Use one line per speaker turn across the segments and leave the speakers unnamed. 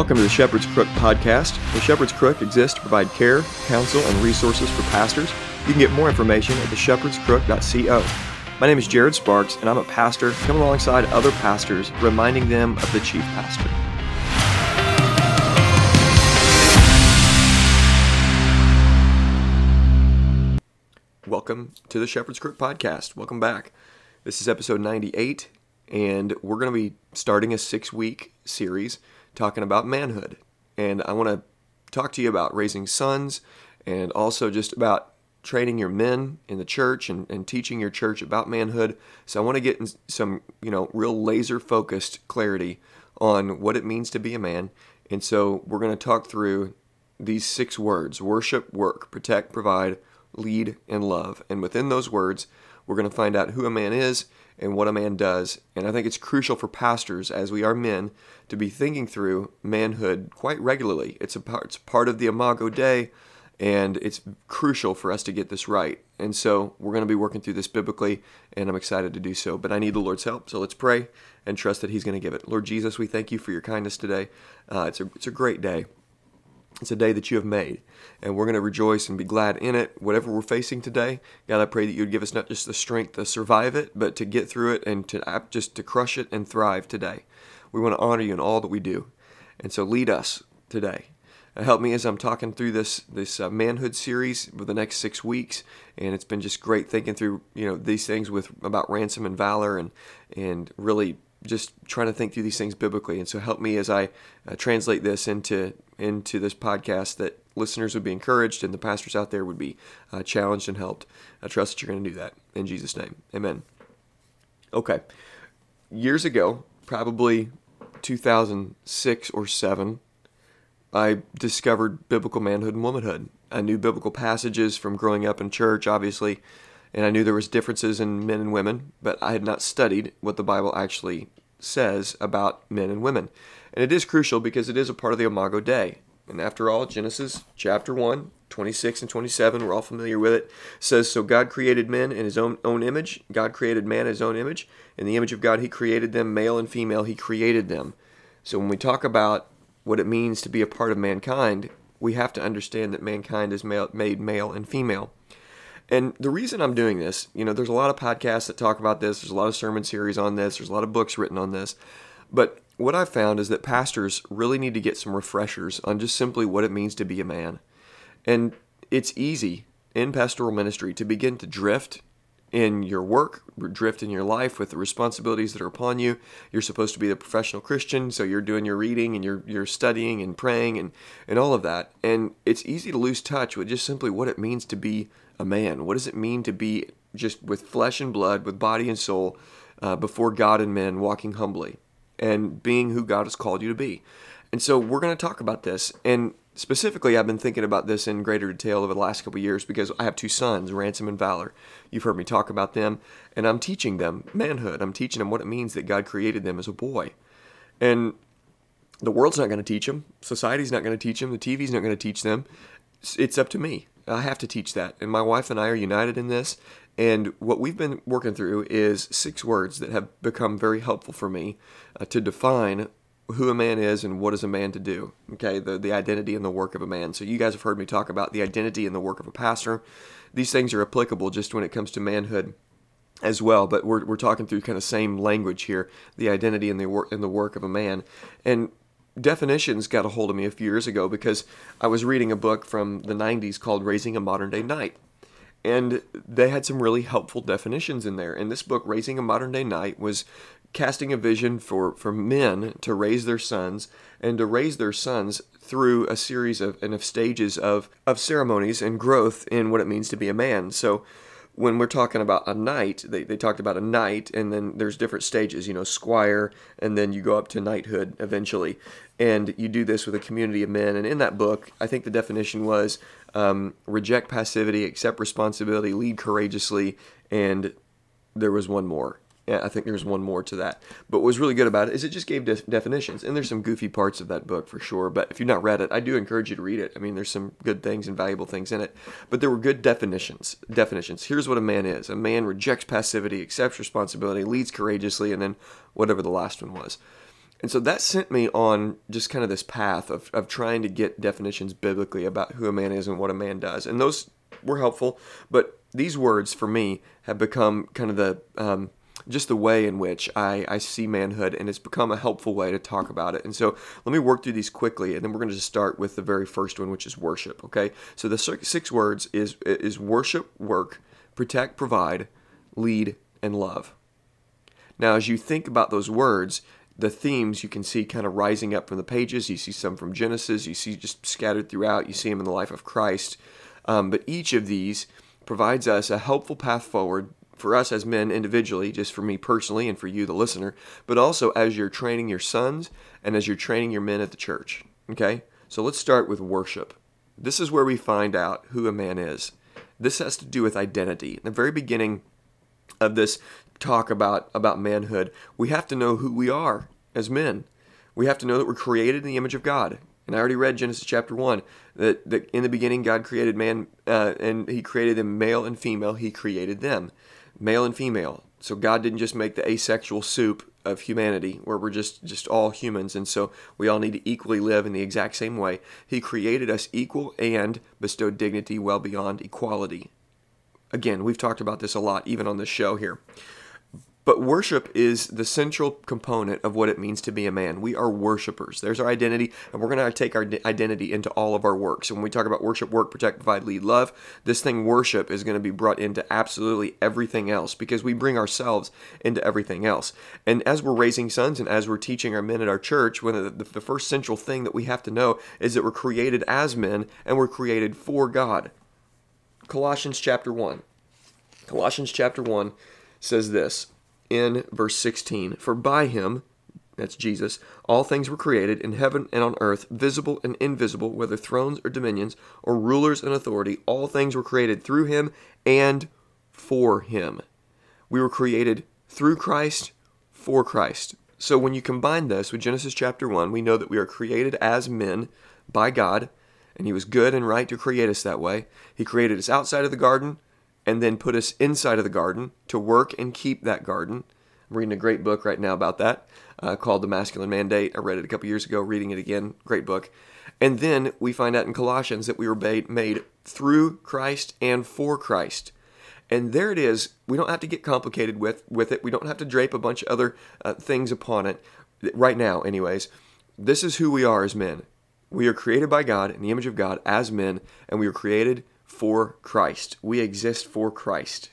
Welcome to the Shepherd's Crook podcast. The Shepherd's Crook exists to provide care, counsel, and resources for pastors. You can get more information at theshepherdscrook.co. My name is Jared Sparks, and I'm a pastor coming alongside other pastors, reminding them of the chief pastor. Welcome to the Shepherd's Crook podcast. Welcome back. This is episode 98, and we're going to be starting a six week series talking about manhood. And I want to talk to you about raising sons and also just about training your men in the church and, and teaching your church about manhood. So I want to get some, you know, real laser focused clarity on what it means to be a man. And so we're going to talk through these six words worship, work, protect, provide, lead, and love. And within those words, we're going to find out who a man is and what a man does. And I think it's crucial for pastors, as we are men, to be thinking through manhood quite regularly. It's a part, it's part of the Imago Dei, and it's crucial for us to get this right. And so we're going to be working through this biblically, and I'm excited to do so. But I need the Lord's help, so let's pray and trust that He's going to give it. Lord Jesus, we thank you for your kindness today. Uh, it's a it's a great day. It's a day that you have made, and we're going to rejoice and be glad in it. Whatever we're facing today, God, I pray that you would give us not just the strength to survive it, but to get through it and to just to crush it and thrive today. We want to honor you in all that we do, and so lead us today. Uh, help me as I'm talking through this this uh, manhood series for the next six weeks, and it's been just great thinking through you know these things with about ransom and valor and and really just trying to think through these things biblically. And so help me as I uh, translate this into into this podcast that listeners would be encouraged and the pastors out there would be uh, challenged and helped. I trust that you're going to do that in Jesus' name. Amen. Okay. Years ago, probably 2006 or 7, I discovered biblical manhood and womanhood. I knew biblical passages from growing up in church, obviously, and I knew there was differences in men and women, but I had not studied what the Bible actually says about men and women. And it is crucial because it is a part of the Imago Dei. And after all, Genesis chapter 1, 26 and 27, we're all familiar with it, says, So God created men in his own, own image. God created man in his own image. In the image of God, he created them, male and female, he created them. So when we talk about what it means to be a part of mankind, we have to understand that mankind is male, made male and female. And the reason I'm doing this, you know, there's a lot of podcasts that talk about this, there's a lot of sermon series on this, there's a lot of books written on this. But what I've found is that pastors really need to get some refreshers on just simply what it means to be a man. And it's easy in pastoral ministry to begin to drift in your work, drift in your life with the responsibilities that are upon you. You're supposed to be the professional Christian, so you're doing your reading and you're you're studying and praying and, and all of that. And it's easy to lose touch with just simply what it means to be a man. What does it mean to be just with flesh and blood, with body and soul, uh, before God and men, walking humbly and being who God has called you to be? And so we're going to talk about this. And specifically, I've been thinking about this in greater detail over the last couple years because I have two sons, Ransom and Valor. You've heard me talk about them, and I'm teaching them manhood. I'm teaching them what it means that God created them as a boy. And the world's not going to teach them. Society's not going to teach them. The TV's not going to teach them. It's up to me. I have to teach that. And my wife and I are united in this. And what we've been working through is six words that have become very helpful for me uh, to define who a man is and what is a man to do. Okay, the, the identity and the work of a man. So you guys have heard me talk about the identity and the work of a pastor. These things are applicable just when it comes to manhood as well, but we're, we're talking through kind of same language here, the identity and the work and the work of a man. And definitions got a hold of me a few years ago because I was reading a book from the 90s called Raising a Modern Day Knight. And they had some really helpful definitions in there. And this book, Raising a Modern Day Knight, was casting a vision for, for men to raise their sons and to raise their sons through a series of and of stages of, of ceremonies and growth in what it means to be a man. So when we're talking about a knight, they, they talked about a knight, and then there's different stages, you know, squire, and then you go up to knighthood eventually. And you do this with a community of men. And in that book, I think the definition was um, reject passivity, accept responsibility, lead courageously, and there was one more. Yeah, I think there's one more to that. But what was really good about it is it just gave de- definitions. And there's some goofy parts of that book for sure. But if you've not read it, I do encourage you to read it. I mean, there's some good things and valuable things in it. But there were good definitions. Definitions. Here's what a man is a man rejects passivity, accepts responsibility, leads courageously, and then whatever the last one was. And so that sent me on just kind of this path of, of trying to get definitions biblically about who a man is and what a man does. And those were helpful, but these words for me have become kind of the um, just the way in which I, I see manhood, and it's become a helpful way to talk about it. And so let me work through these quickly, and then we're going to just start with the very first one, which is worship. Okay, so the six words is is worship, work, protect, provide, lead, and love. Now, as you think about those words, the themes you can see kind of rising up from the pages. You see some from Genesis, you see just scattered throughout, you see them in the life of Christ. Um, but each of these provides us a helpful path forward for us as men individually, just for me personally and for you, the listener, but also as you're training your sons and as you're training your men at the church. Okay? So let's start with worship. This is where we find out who a man is. This has to do with identity. In the very beginning of this talk about, about manhood, we have to know who we are as men. We have to know that we're created in the image of God. And I already read Genesis chapter 1 that, that in the beginning God created man uh, and he created them male and female, he created them male and female. So God didn't just make the asexual soup of humanity where we're just just all humans and so we all need to equally live in the exact same way. He created us equal and bestowed dignity well beyond equality. Again, we've talked about this a lot even on this show here. But worship is the central component of what it means to be a man. We are worshipers. There's our identity, and we're going to take our identity into all of our work. So when we talk about worship, work, protect, provide, lead, love, this thing worship is going to be brought into absolutely everything else because we bring ourselves into everything else. And as we're raising sons and as we're teaching our men at our church, one of the, the first central thing that we have to know is that we're created as men and we're created for God. Colossians chapter 1. Colossians chapter 1 says this in verse 16 For by him, that's Jesus, all things were created in heaven and on earth, visible and invisible, whether thrones or dominions or rulers and authority. All things were created through him and for him. We were created through Christ, for Christ. So when you combine this with Genesis chapter 1, we know that we are created as men by God, and He was good and right to create us that way. He created us outside of the garden and then put us inside of the garden to work and keep that garden. I'm reading a great book right now about that uh, called The Masculine Mandate. I read it a couple years ago, reading it again. Great book. And then we find out in Colossians that we were made through Christ and for Christ. And there it is. We don't have to get complicated with, with it. We don't have to drape a bunch of other uh, things upon it. Right now, anyways, this is who we are as men. We are created by God in the image of God as men, and we are created for Christ. We exist for Christ.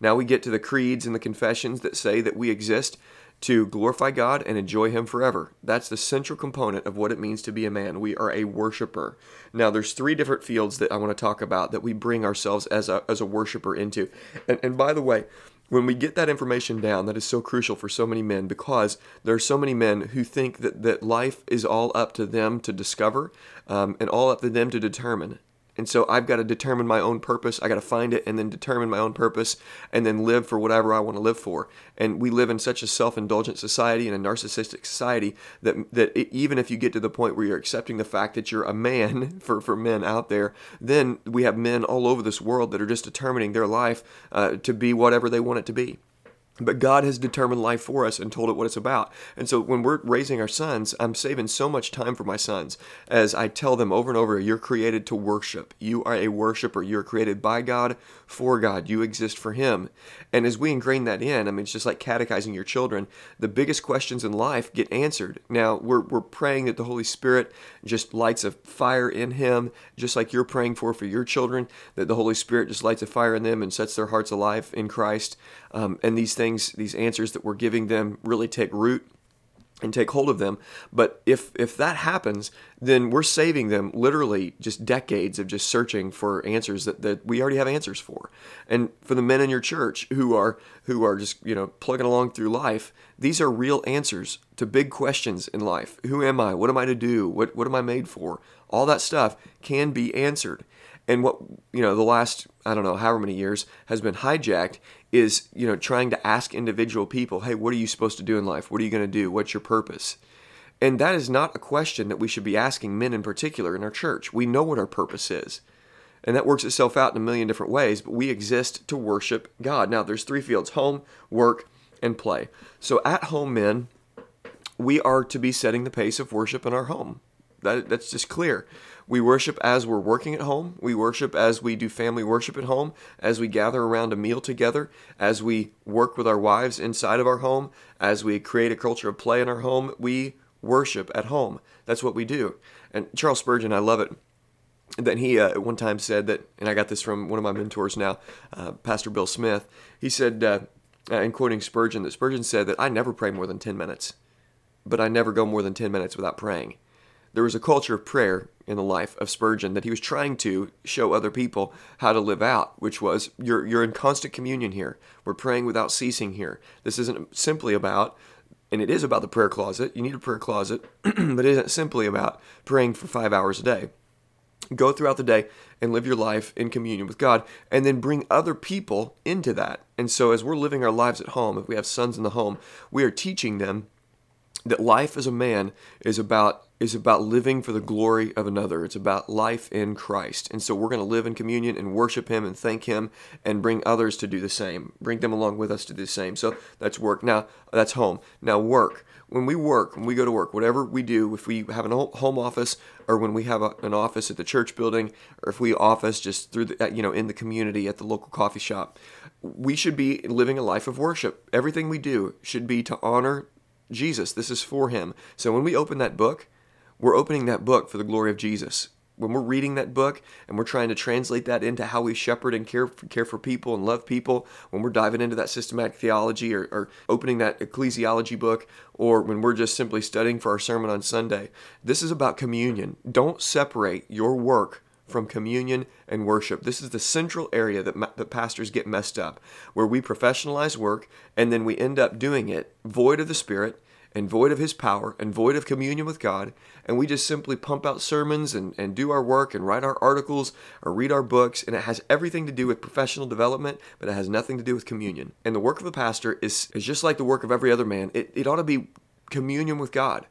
Now we get to the creeds and the confessions that say that we exist to glorify God and enjoy Him forever. That's the central component of what it means to be a man. We are a worshiper. Now, there's three different fields that I want to talk about that we bring ourselves as a, as a worshiper into. And, and by the way, when we get that information down, that is so crucial for so many men because there are so many men who think that, that life is all up to them to discover um, and all up to them to determine. And so I've got to determine my own purpose. I got to find it and then determine my own purpose and then live for whatever I want to live for. And we live in such a self-indulgent society and a narcissistic society that that even if you get to the point where you're accepting the fact that you're a man for for men out there, then we have men all over this world that are just determining their life uh, to be whatever they want it to be. But God has determined life for us and told it what it's about. And so when we're raising our sons, I'm saving so much time for my sons as I tell them over and over you're created to worship. You are a worshiper. You're created by God, for God. You exist for Him. And as we ingrain that in, I mean, it's just like catechizing your children. The biggest questions in life get answered. Now, we're, we're praying that the Holy Spirit just lights a fire in Him, just like you're praying for for your children, that the Holy Spirit just lights a fire in them and sets their hearts alive in Christ. Um, and these things, these answers that we're giving them really take root and take hold of them. But if if that happens, then we're saving them literally just decades of just searching for answers that, that we already have answers for. And for the men in your church who are who are just, you know, plugging along through life, these are real answers to big questions in life. Who am I? What am I to do? What what am I made for? All that stuff can be answered. And what you know, the last I don't know however many years has been hijacked is you know trying to ask individual people hey what are you supposed to do in life? What are you going to do? What's your purpose? And that is not a question that we should be asking men in particular in our church. We know what our purpose is. And that works itself out in a million different ways but we exist to worship god. Now there's three fields home work and play. So at home men we are to be setting the pace of worship in our home. That, that's just clear. We worship as we're working at home. We worship as we do family worship at home, as we gather around a meal together, as we work with our wives inside of our home, as we create a culture of play in our home. We worship at home. That's what we do. And Charles Spurgeon, I love it. That he uh, one time said that, and I got this from one of my mentors now, uh, Pastor Bill Smith. He said, uh, in quoting Spurgeon, that Spurgeon said that I never pray more than 10 minutes, but I never go more than 10 minutes without praying there was a culture of prayer in the life of Spurgeon that he was trying to show other people how to live out, which was you're, you're in constant communion here. We're praying without ceasing here. This isn't simply about, and it is about the prayer closet. You need a prayer closet, but it isn't simply about praying for five hours a day. Go throughout the day and live your life in communion with God, and then bring other people into that. And so, as we're living our lives at home, if we have sons in the home, we are teaching them that life as a man is about is about living for the glory of another. It's about life in Christ. And so we're going to live in communion and worship Him and thank Him and bring others to do the same. Bring them along with us to do the same. So that's work. Now, that's home. Now, work. When we work, when we go to work, whatever we do, if we have a home office or when we have a, an office at the church building or if we office just through the, you know, in the community at the local coffee shop, we should be living a life of worship. Everything we do should be to honor Jesus. This is for Him. So when we open that book, we're opening that book for the glory of Jesus. When we're reading that book and we're trying to translate that into how we shepherd and care for, care for people and love people, when we're diving into that systematic theology or, or opening that ecclesiology book, or when we're just simply studying for our sermon on Sunday, this is about communion. Don't separate your work from communion and worship. This is the central area that, that pastors get messed up, where we professionalize work and then we end up doing it void of the Spirit and void of his power and void of communion with God, and we just simply pump out sermons and, and do our work and write our articles or read our books, and it has everything to do with professional development, but it has nothing to do with communion. And the work of a pastor is, is just like the work of every other man. It, it ought to be communion with God.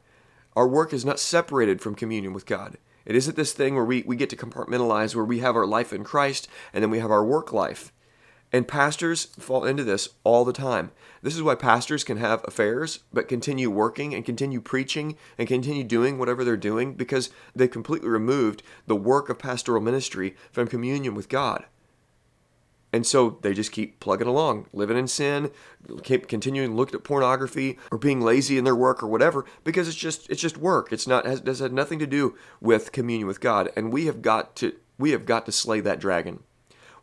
Our work is not separated from communion with God. It isn't this thing where we, we get to compartmentalize, where we have our life in Christ and then we have our work life. And pastors fall into this all the time. This is why pastors can have affairs, but continue working and continue preaching and continue doing whatever they're doing because they've completely removed the work of pastoral ministry from communion with God. And so they just keep plugging along, living in sin, keep continuing looking at pornography or being lazy in their work or whatever, because it's just it's just work. It's not has, has had nothing to do with communion with God. And we have got to we have got to slay that dragon.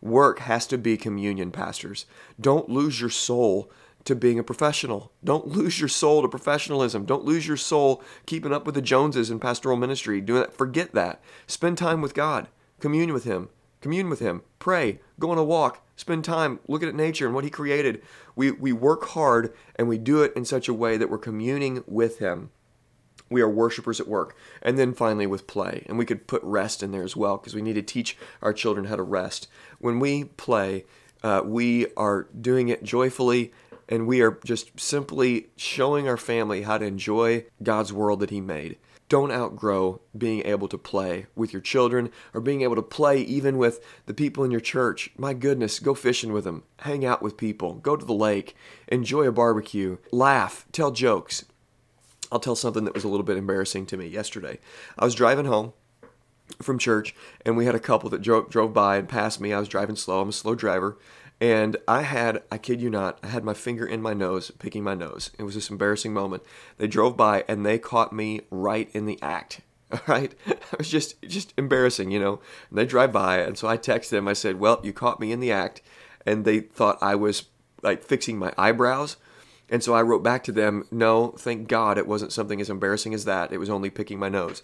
Work has to be communion, pastors. Don't lose your soul to being a professional. Don't lose your soul to professionalism. Don't lose your soul keeping up with the Joneses in pastoral ministry. Do that. Forget that. Spend time with God. Commune with Him. Commune with Him. Pray. Go on a walk. Spend time looking at nature and what He created. We, we work hard and we do it in such a way that we're communing with Him we are worshipers at work. And then finally with play. And we could put rest in there as well because we need to teach our children how to rest. When we play, uh, we are doing it joyfully and we are just simply showing our family how to enjoy God's world that He made. Don't outgrow being able to play with your children or being able to play even with the people in your church. My goodness, go fishing with them, hang out with people, go to the lake, enjoy a barbecue, laugh, tell jokes. I'll tell something that was a little bit embarrassing to me yesterday. I was driving home from church and we had a couple that drove, drove by and passed me. I was driving slow. I'm a slow driver. And I had, I kid you not, I had my finger in my nose, picking my nose. It was this embarrassing moment. They drove by and they caught me right in the act. All right, it was just just embarrassing, you know. And they drive by, and so I texted them. I said, "Well, you caught me in the act," and they thought I was like fixing my eyebrows. And so I wrote back to them, no, thank God it wasn't something as embarrassing as that. It was only picking my nose.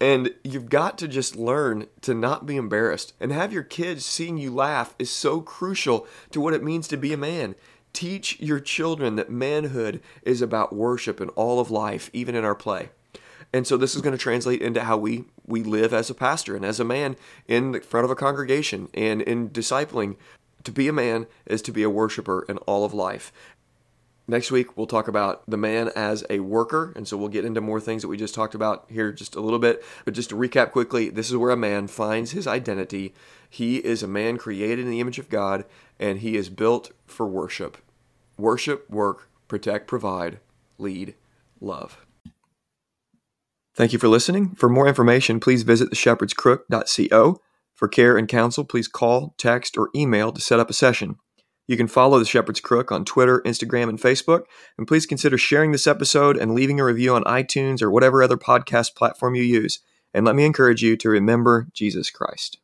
And you've got to just learn to not be embarrassed. And have your kids seeing you laugh is so crucial to what it means to be a man. Teach your children that manhood is about worship in all of life, even in our play. And so this is going to translate into how we, we live as a pastor and as a man in front of a congregation and in discipling. To be a man is to be a worshiper in all of life. Next week, we'll talk about the man as a worker. And so we'll get into more things that we just talked about here just a little bit. But just to recap quickly, this is where a man finds his identity. He is a man created in the image of God, and he is built for worship. Worship, work, protect, provide, lead, love. Thank you for listening. For more information, please visit theshepherdscrook.co. For care and counsel, please call, text, or email to set up a session. You can follow The Shepherd's Crook on Twitter, Instagram, and Facebook. And please consider sharing this episode and leaving a review on iTunes or whatever other podcast platform you use. And let me encourage you to remember Jesus Christ.